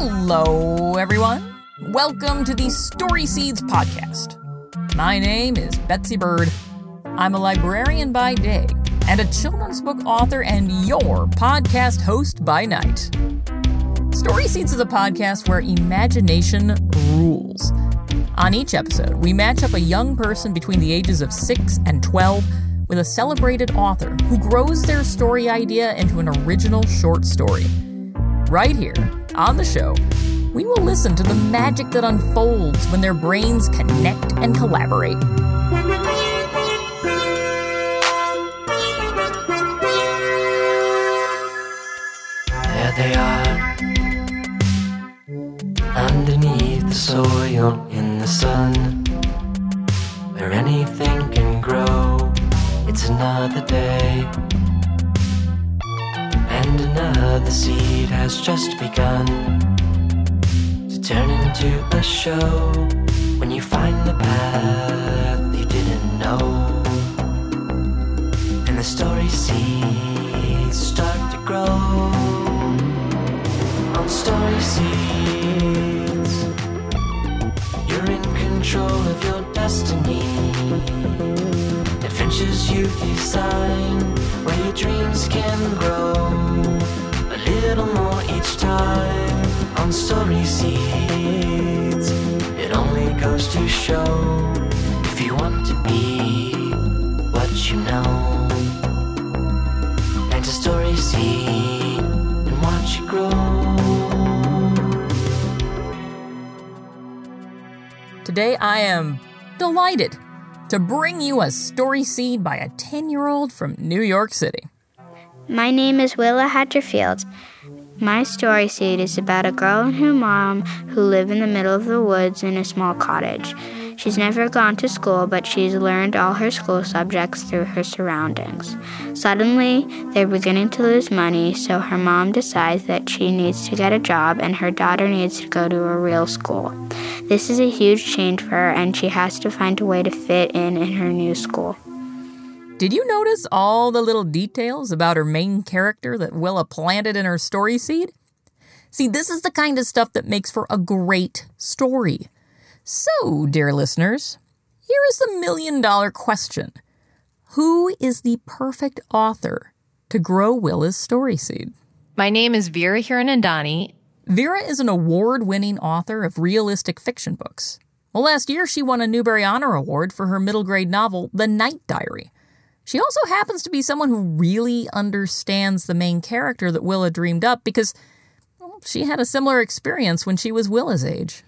Hello, everyone. Welcome to the Story Seeds podcast. My name is Betsy Bird. I'm a librarian by day and a children's book author and your podcast host by night. Story Seeds is a podcast where imagination rules. On each episode, we match up a young person between the ages of 6 and 12 with a celebrated author who grows their story idea into an original short story. Right here on the show, we will listen to the magic that unfolds when their brains connect and collaborate. There they are, underneath the soil in the sun, where anything can grow. It's another day, and another seed has just begun to turn into a show. When you find the path you didn't know. And the story seeds start to grow on story seeds. You're in control of your destiny. Adventures you design where your dreams can grow a little more each time on story seeds. It only goes to show if you want to be what you know. Plant a story seed and watch it grow. Today, I am delighted to bring you a story seed by a 10 year old from New York City. My name is Willa Hatcherfield. My story seed is about a girl and her mom who live in the middle of the woods in a small cottage. She's never gone to school, but she's learned all her school subjects through her surroundings. Suddenly, they're beginning to lose money, so her mom decides that she needs to get a job and her daughter needs to go to a real school. This is a huge change for her, and she has to find a way to fit in in her new school. Did you notice all the little details about her main character that Willa planted in her story seed? See, this is the kind of stuff that makes for a great story. So, dear listeners, here is the million dollar question Who is the perfect author to grow Willa's story seed? My name is Veera Hiranandani. Veera is an award winning author of realistic fiction books. Well, last year she won a Newbery Honor Award for her middle grade novel, The Night Diary. She also happens to be someone who really understands the main character that Willa dreamed up because well, she had a similar experience when she was Willa's age.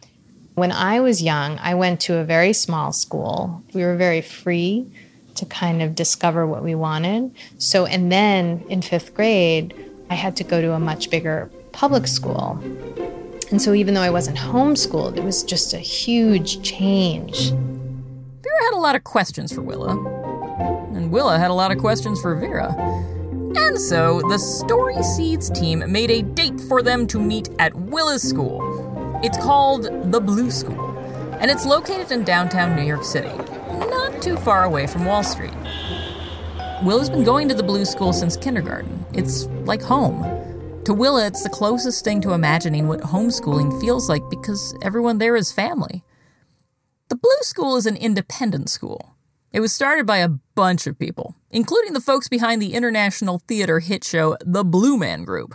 When I was young, I went to a very small school. We were very free to kind of discover what we wanted. So, and then in fifth grade, I had to go to a much bigger public school. And so, even though I wasn't homeschooled, it was just a huge change. Veera had a lot of questions for Willa, and Willa had a lot of questions for Veera. And so the Story Seeds team made a date for them to meet at Willa's school. It's called the Blue School, and it's located in downtown New York City, not too far away from Wall Street. Will has been going to the Blue School since kindergarten. It's like home. To Willa, it's the closest thing to imagining what homeschooling feels like because everyone there is family. The Blue School is an independent school. It was started by a bunch of people, including the folks behind the international theater hit show The Blue Man Group.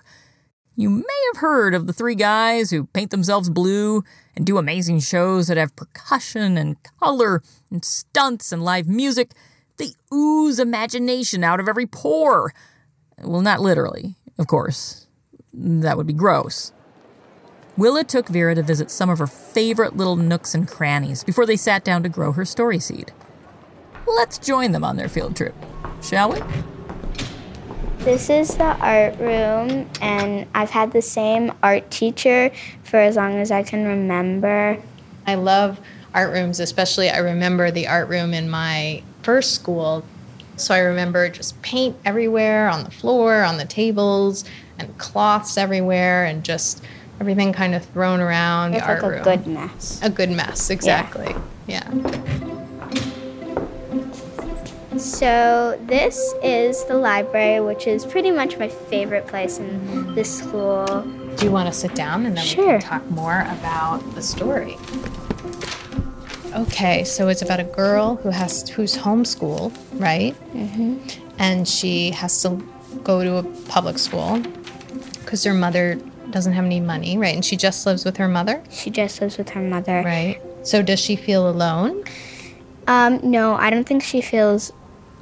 You may have heard of the three guys who paint themselves blue and do amazing shows that have percussion and color and stunts and live music. They ooze imagination out of every pore. Well, not literally, of course. That would be gross. Willa took Veera to visit some of her favorite little nooks and crannies before they sat down to grow her story seed. Let's join them on their field trip, shall we? This is the art room, and I've had the same art teacher for as long as I can remember. I love art rooms, especially I remember the art room in my first school. So I remember just paint everywhere on the floor, on the tables, and cloths everywhere, and just everything kind of thrown around It's the art like a room. good mess. a good mess, exactly. yeah. So, this is the library, which is pretty much my favorite place in this school. Do you want to sit down and then we can talk more about the story? Okay, so it's about a girl who has who's homeschooled, right? Mm-hmm. And she has to go to a public school because her mother doesn't have any money, right? And she just lives with her mother, She just lives with her mother. right? So does she feel alone? Um, no, I don't think she feels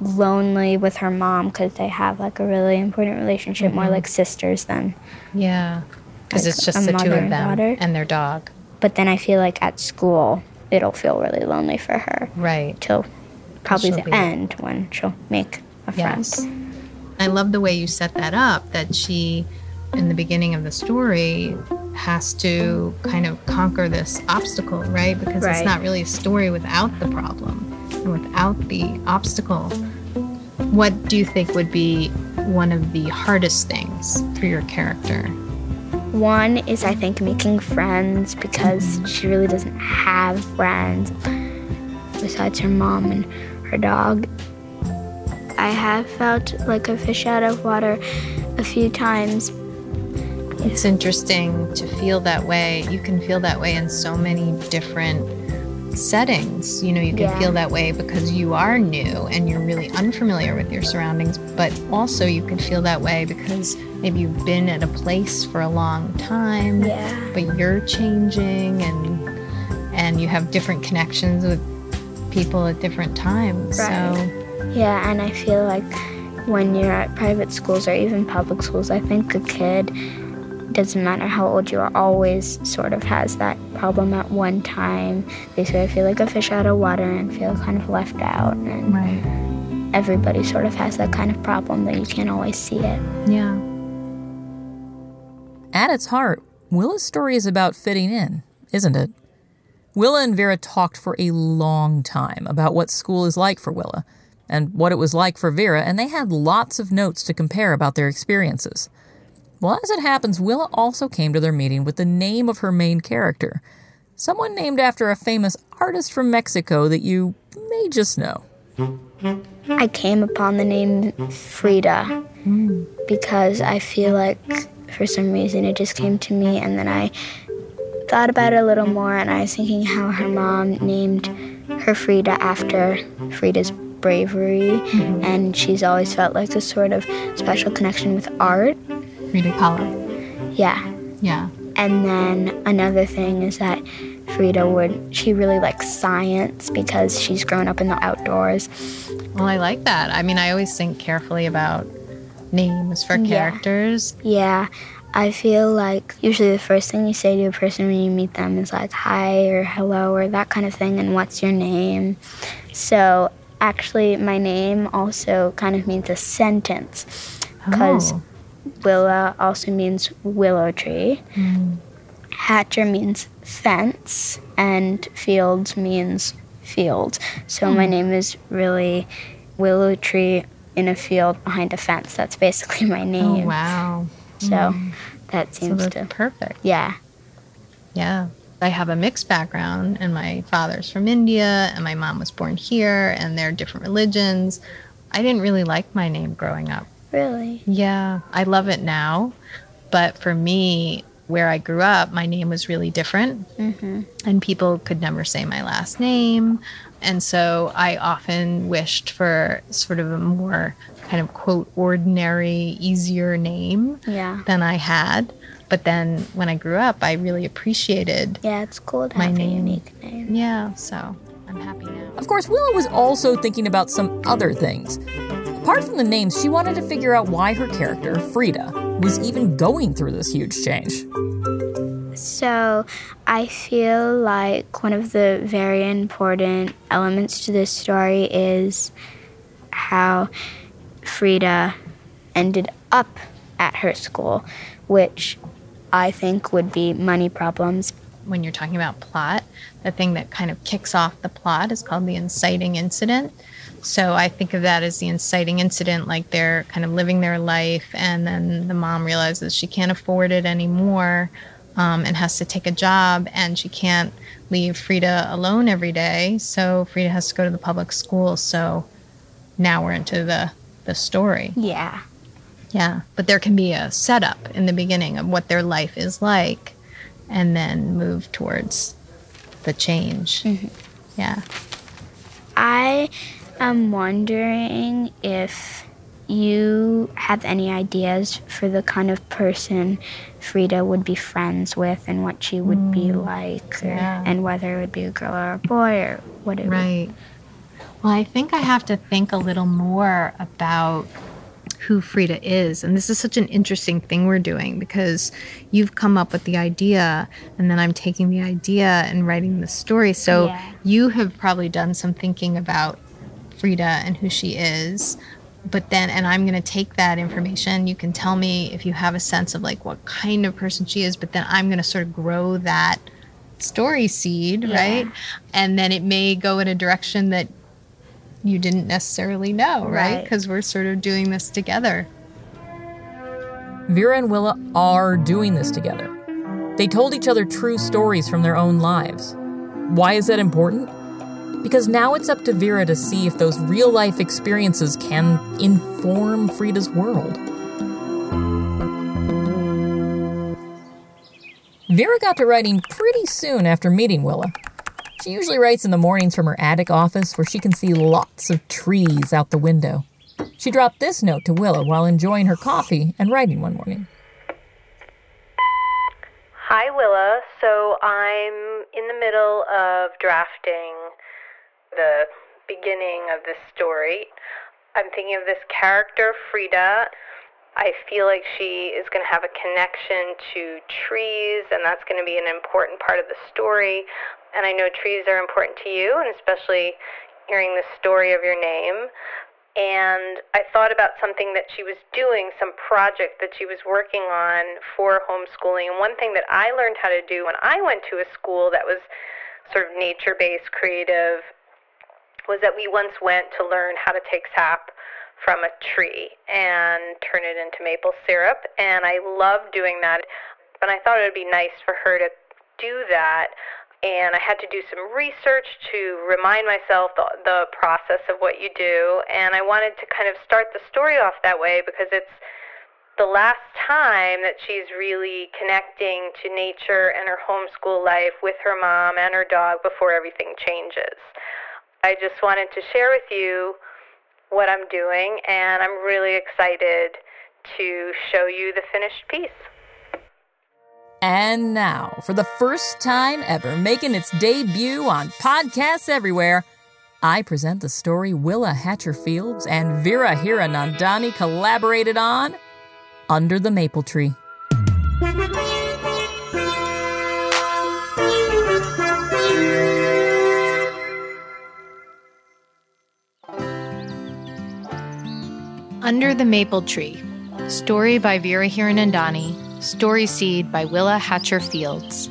lonely with her mom because they have like a really important relationship, more mm-hmm. like sisters than. Yeah, because Like it's just the two of and them daughter? and their dog, But then I feel like at school, it'll feel really lonely for her right? till probably She'll the be- end when she'll make a friend. Yes. I love the way you set that up that she, in the beginning of the story, has to kind of conquer this obstacle, right? Because it's not really a story without the problem and without the obstacle. What do you think would be one of the hardest things for your character? One is, I think, making friends because she really doesn't have friends besides her mom and her dog. I have felt like a fish out of water a few times. It's interesting to feel that way. You can feel that way in so many different settings. You know, you can Yeah. feel that way because you are new and you're really unfamiliar with your surroundings, but also you can feel that way because maybe you've been at a place for a long time, Yeah. but you're changing and and you have different connections with people at different times. Right. Yeah, and I feel like when you're at private schools or even public schools, I think a kid, doesn't matter how old you are, always sort of has that problem at one time. They sort of feel like a fish out of water and feel kind of left out. And right. everybody sort of has that kind of problem that you can't always see it. Yeah. At its heart, Willa's story is about fitting in, isn't it? Willa and Veera talked for a long time about what school is like for Willa and what it was like for Veera, and they had lots of notes to compare about their experiences. Well, as it happens, Willa also came to their meeting with the name of her main character, someone named after a famous artist from Mexico that you may just know. I came upon the name Frida because I feel like for some reason it just came to me, and then I thought about it a little more, and I was thinking how her mom named her Frida after Frida's bravery, and she's always felt like a sort of special connection with art. Frida Kahlo. Yeah. Yeah. And then another thing is that Frida would, she really likes science because she's grown up in the outdoors. Well, I like that. I mean, I always think carefully about names for Yeah. characters. Yeah, I feel like usually the first thing you say to a person when you meet them is like hi or hello or that kind of thing, and what's your name. So actually, my name also kind of means a sentence because Oh. Willa also means willow tree. Hatcher means fence, and fields means field. So my hmm. name is really willow tree in a field behind a fence. That's basically my name. Oh, name. wow. So hmm. that seems that's to, perfect. yeah. Yeah. I have a mixed background, and my father's from India, and my mom was born here, and they're different religions. I didn't really like my name growing up. Really? Yeah, I love it now. But for me, where I grew up, my name was really different. Mm-hmm. And people could never say my last name. And so I often wished for sort of a more kind of quote, ordinary, easier name Yeah. than I had. But then when I grew up, I really appreciated, Yeah, it's cool to My have name. a unique name. yeah, so I'm happy now. Of course, Willa was also thinking about some other things. Apart from the names, she wanted to figure out why her character, Frida, was even going through this huge change. So I feel like one of the very important elements to this story is how Frida ended up at her school, which I think would be money problems. When you're talking about plot, the thing that kind of kicks off the plot is called the inciting incident. So I think of that as the inciting incident, like they're kind of living their life, and then the mom realizes she can't afford it anymore um, and has to take a job, and she can't leave Frida alone every day. So Frida has to go to the public school. So now we're into the, the story. Yeah. Yeah, but there can be a setup in the beginning of what their life is like and then move towards the change. Mm-hmm. Yeah. I am wondering if you have any ideas for the kind of person Frida would be friends with and what she would be mm, like, or- yeah. and whether it would be a girl or a boy or what it would Right. Well, I think I have to think a little more about who Frida is. And this is such an interesting thing we're doing because you've come up with the idea and then I'm taking the idea and writing the story. So Yeah. you have probably done some thinking about Frida and who she is. But then, and I'm going to take that information. You can tell me if you have a sense of like what kind of person she is, but then I'm going to sort of grow that story seed, Yeah. right? And then it may go in a direction that you didn't necessarily know, right? Right. Because we're sort of doing this together. Veera and Willa are doing this together. They told each other true stories from their own lives. Why is that important? Because now it's up to Veera to see if those real life experiences can inform Frida's world. Veera got to writing pretty soon after meeting Willa. She usually writes in the mornings from her attic office where she can see lots of trees out the window. She dropped this note to Willa while enjoying her coffee and writing one morning. Hi, Willa. So I'm in the middle of drafting the beginning of this story. I'm thinking of this character, Frida. I feel like she is going to have a connection to trees, and that's going to be an important part of the story. And I know trees are important to you, and especially hearing the story of your name. And I thought about something that she was doing, some project that she was working on for homeschooling. And one thing that I learned how to do when I went to a school that was sort of nature based, creative, was that we once went to learn how to take sap from a tree and turn it into maple syrup. And I love doing that. But I thought it would be nice for her to do that. And I had to do some research to remind myself the, the process of what you do. And I wanted to kind of start the story off that way because it's the last time that she's really connecting to nature and her homeschool life with her mom and her dog before everything changes. I just wanted to share with you what I'm doing, and I'm really excited to show you the finished piece. And now, for the first time ever making its debut on podcasts everywhere, I present the story Willa Hatcher Fields and Veera Hiranandani collaborated on Under the Maple Tree. Under the Maple Tree. Story by Veera Hiranandani. Story Seed by Willa Hatcher Fields.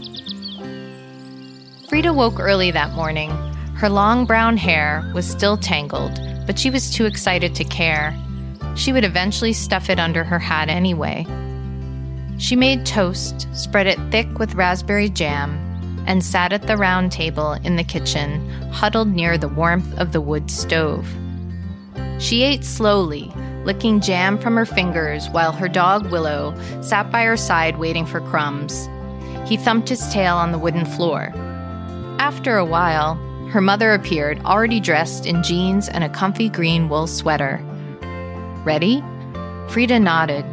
Frida woke early that morning. Her long brown hair was still tangled, but she was too excited to care. She would eventually stuff it under her hat anyway. She made toast, spread it thick with raspberry jam, and sat at the round table in the kitchen, huddled near the warmth of the wood stove. She ate slowly, licking jam from her fingers while her dog Willow sat by her side waiting for crumbs. He thumped his tail on the wooden floor. After a while, her mother appeared, already dressed in jeans and a comfy green wool sweater. Ready? Frida nodded.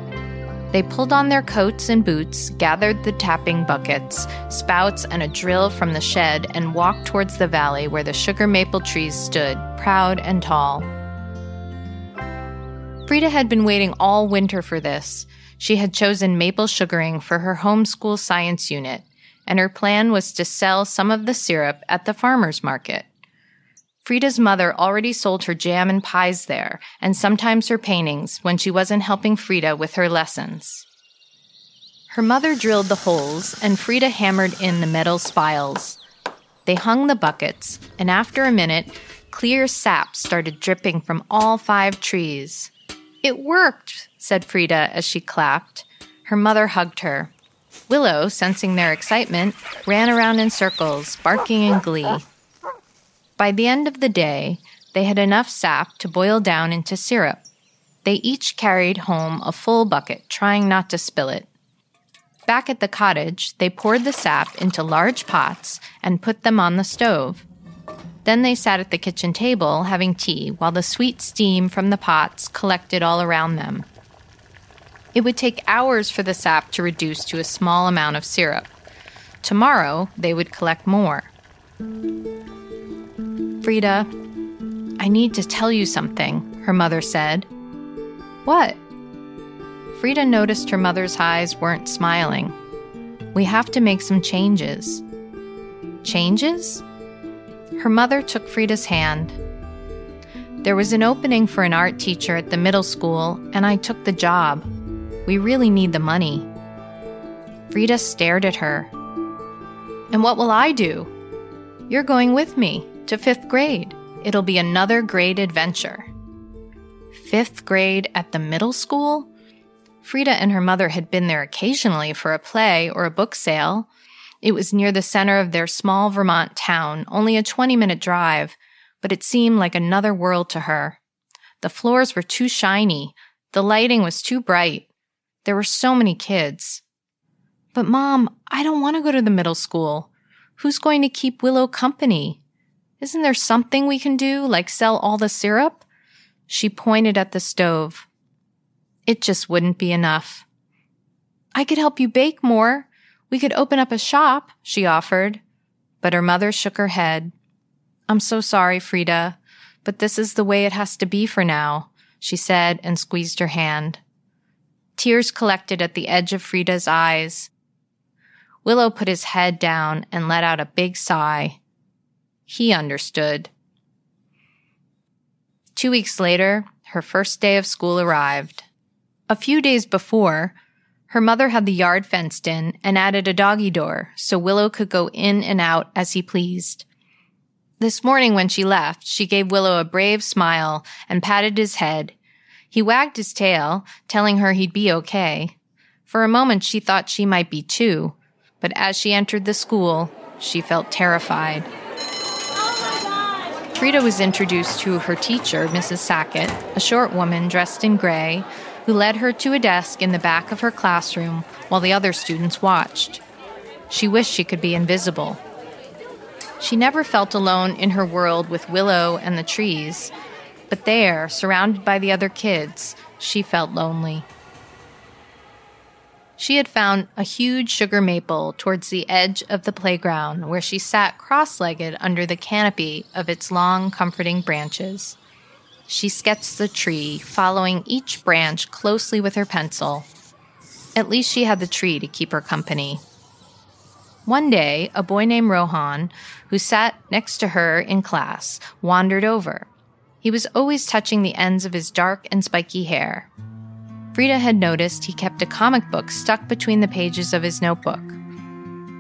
They pulled on their coats and boots, gathered the tapping buckets, spouts, and a drill from the shed, and walked towards the valley where the sugar maple trees stood, proud and tall. Frida had been waiting all winter for this. She had chosen maple sugaring for her homeschool science unit, and her plan was to sell some of the syrup at the farmer's market. Frida's mother already sold her jam and pies there, and sometimes her paintings when she wasn't helping Frida with her lessons. Her mother drilled the holes, and Frida hammered in the metal spiles. They hung the buckets, and after a minute, clear sap started dripping from all five trees. It worked, said Frida as she clapped. Her mother hugged her. Willow, sensing their excitement, ran around in circles, barking in glee. By the end of the day, they had enough sap to boil down into syrup. They each carried home a full bucket, trying not to spill it. Back at the cottage, they poured the sap into large pots and put them on the stove. Then they sat at the kitchen table having tea while the sweet steam from the pots collected all around them. It would take hours for the sap to reduce to a small amount of syrup. Tomorrow, they would collect more. Frida, I need to tell you something, her mother said. What? Frida noticed her mother's eyes weren't smiling. We have to make some changes. Changes? Her mother took Frida's hand. There was an opening for an art teacher at the middle school, and I took the job. We really need the money. Frida stared at her. And what will I do? You're going with me to fifth grade. It'll be another great adventure. Fifth grade at the middle school? Frida and her mother had been there occasionally for a play or a book sale. It was near the center of their small Vermont town, only a 20 minute drive, but it seemed like another world to her. The floors were too shiny. The lighting was too bright. There were so many kids. But, Mom, I don't want to go to the middle school. Who's going to keep Willow company? Isn't there something we can do, like sell all the syrup? She pointed at the stove. It just wouldn't be enough. I could help you bake more. We could open up a shop, she offered. But her mother shook her head. I'm so sorry, Frida, but this is the way it has to be for now, she said and squeezed her hand. Tears collected at the edge of Frida's eyes. Willow put his head down and let out a big sigh. He understood. Two weeks later, her first day of school arrived. A few days before, her mother had the yard fenced in and added a doggy door so Willow could go in and out as he pleased. This morning when she left, she gave Willow a brave smile and patted his head. He wagged his tail, telling her he'd be okay. For a moment she thought she might be too, but as she entered the school, she felt terrified. Frida was introduced to her teacher, Mrs. Sackett, a short woman dressed in gray, who led her to a desk in the back of her classroom while the other students watched. She wished she could be invisible. She never felt alone in her world with Willow and the trees, but there, surrounded by the other kids, she felt lonely. She had found a huge sugar maple towards the edge of the playground where she sat cross legged under the canopy of its long, comforting branches. She sketched the tree, following each branch closely with her pencil. At least she had the tree to keep her company. One day, a boy named Rohan, who sat next to her in class, wandered over. He was always touching the ends of his dark and spiky hair. Frida had noticed he kept a comic book stuck between the pages of his notebook.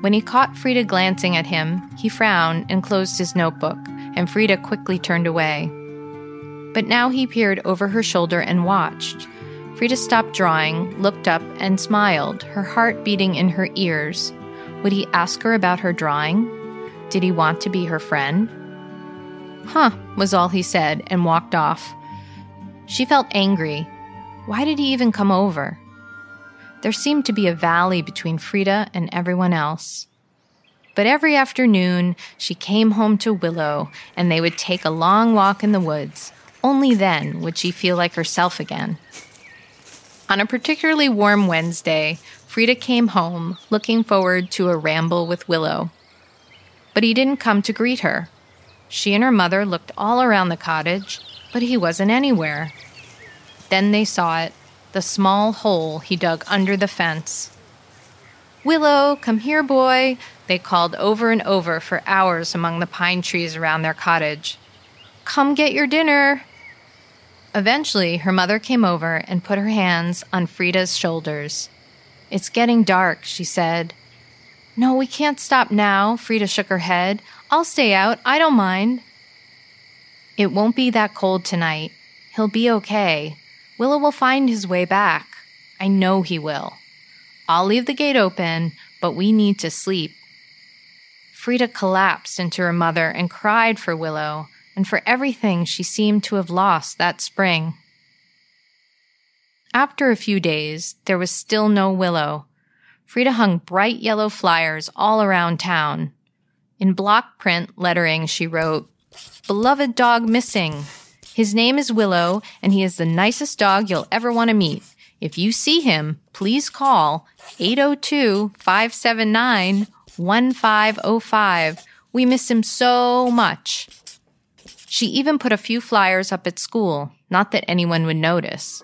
When he caught Frida glancing at him, he frowned and closed his notebook, and Frida quickly turned away. But now he peered over her shoulder and watched. Frida stopped drawing, looked up, and smiled, her heart beating in her ears. Would he ask her about her drawing? Did he want to be her friend? Huh, was all he said, and walked off. She felt angry, why did he even come over? There seemed to be a valley between Frida and everyone else. But every afternoon, she came home to Willow and they would take a long walk in the woods. Only then would she feel like herself again. On a particularly warm Wednesday, Frida came home, looking forward to a ramble with Willow. But he didn't come to greet her. She and her mother looked all around the cottage, but he wasn't anywhere. Then they saw it the small hole he dug under the fence. Willow, come here, boy, they called over and over for hours among the pine trees around their cottage. Come get your dinner. Eventually, her mother came over and put her hands on Frida's shoulders. It's getting dark, she said. No, we can't stop now, Frida shook her head. I'll stay out, I don't mind. It won't be that cold tonight. He'll be okay. Willow will find his way back. I know he will. I'll leave the gate open, but we need to sleep. Frida collapsed into her mother and cried for Willow and for everything she seemed to have lost that spring. After a few days, there was still no Willow. Frida hung bright yellow flyers all around town. In block print lettering, she wrote, Beloved dog missing. His name is Willow, and he is the nicest dog you'll ever want to meet. If you see him, please call 802 579 1505. We miss him so much. She even put a few flyers up at school, not that anyone would notice.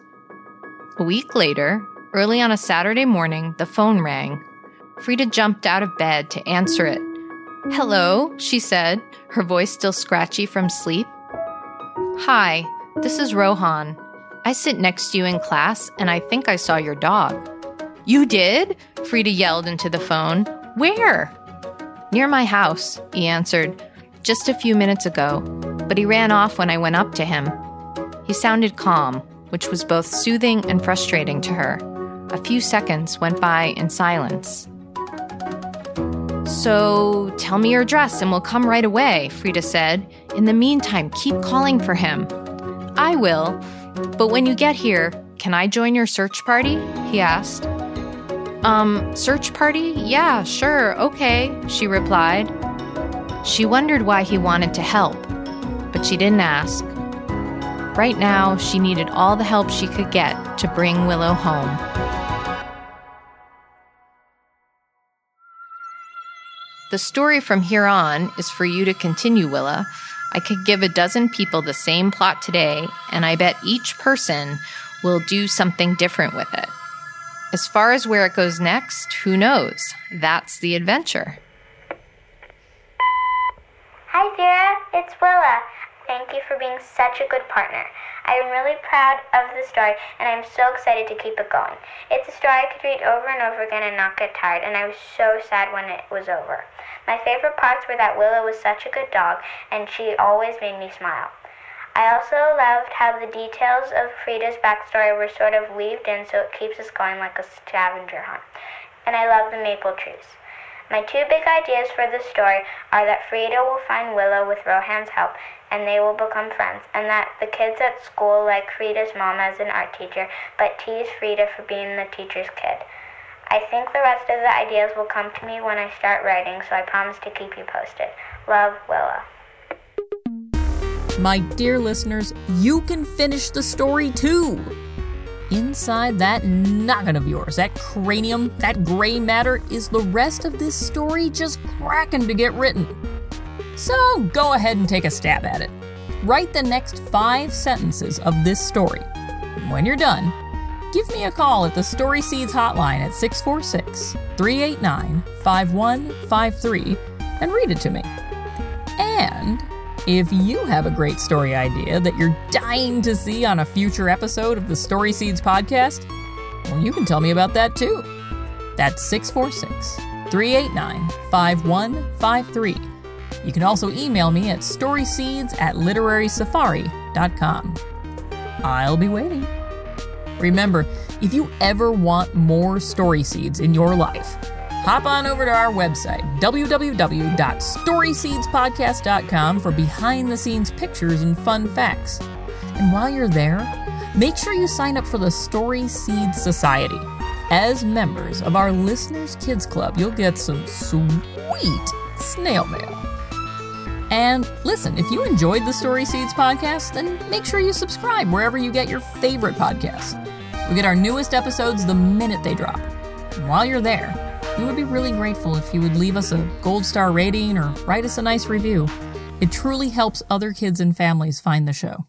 A week later, early on a Saturday morning, the phone rang. Frida jumped out of bed to answer it. Hello, she said, her voice still scratchy from sleep. Hi, this is Rohan. I sit next to you in class, and I think I saw your dog. You did? Frida yelled into the phone. Where? Near my house, he answered. Just a few minutes ago, but he ran off when I went up to him. He sounded calm, which was both soothing and frustrating to her. A few seconds went by in silence. So tell me your address and we'll come right away, Frida said. In the meantime, keep calling for him. I will. But when you get here, can I join your search party? He asked. Um, search party? Yeah, sure, okay, she replied. She wondered why he wanted to help, she didn't ask. Right now, she needed all the help she could get to bring Willow home. The story from here on is for you to continue, Willa. I could give a dozen people the same plot today, and I bet each person will do something different with it. As far as where it goes next, who knows? That's the adventure. Hi, Veera. It's Willa. Thank you for being such a good partner. I am really proud of the story, and I'm so excited to keep it going. It's a story I could read over and over again and not get tired, and I was so sad when it was over. My favorite parts were that Willow was such a good dog, and she always made me smile. I also loved how the details of Frida's backstory were sort of weaved in so it keeps us going like a scavenger hunt. And I love the maple trees. My two big ideas for the story are that Frida will find Willow with Rohan's help and they will become friends, and that the kids at school like Frida's mom as an art teacher, but tease Frida for being the teacher's kid. I think the rest of the ideas will come to me when I start writing, so I promise to keep you posted. Love, Willow. My dear listeners, you can finish the story too. Inside that noggin of yours, that cranium, that gray matter, is the rest of this story just cracking to get written. So go ahead and take a stab at it. Write the next five sentences of this story. When you're done, give me a call at the Story Seeds hotline at 646 389 5153 and read it to me. And if you have a great story idea that you're dying to see on a future episode of the Story Seeds podcast, well, you can tell me about that too. That's 646 389 5153. You can also email me at storyseeds at literarysafari.com. I'll be waiting. Remember, if you ever want more story seeds in your life, hop on over to our website, www.storyseedspodcast.com, for behind the scenes pictures and fun facts. And while you're there, make sure you sign up for the Story Seed Society. As members of our Listeners Kids Club, you'll get some sweet snail mail. And listen, if you enjoyed the Story Seeds podcast, then make sure you subscribe wherever you get your favorite podcasts. We get our newest episodes the minute they drop. And while you're there, we would be really grateful if you would leave us a gold star rating or write us a nice review. It truly helps other kids and families find the show.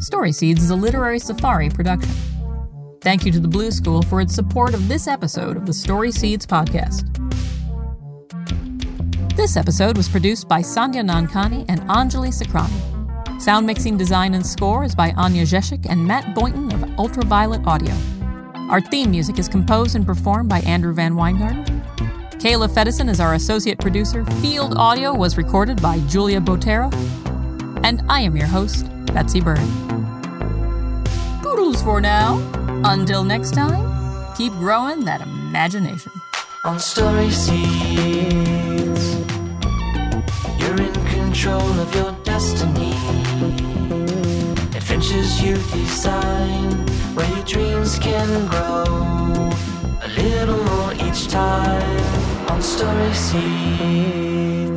Story Seeds is a literary safari production. Thank you to the Blue School for its support of this episode of the Story Seeds podcast. This episode was produced by Sandhya Nankani and Anjali Sakrani. Sound mixing, design, and score is by Anya Zeshik and Matt Boynton Ultraviolet Audio. Our theme music is composed and performed by Andrew Van Weingarten. Kayla Fedison is our associate producer. Field audio was recorded by Julia Botero. And I am your host, Betsy Bird. Poodles for now. Until next time, keep growing that imagination. On story seeds, you're in control of your destiny. Adventures you design, where your dreams can grow. A little more each time on Story Seeds.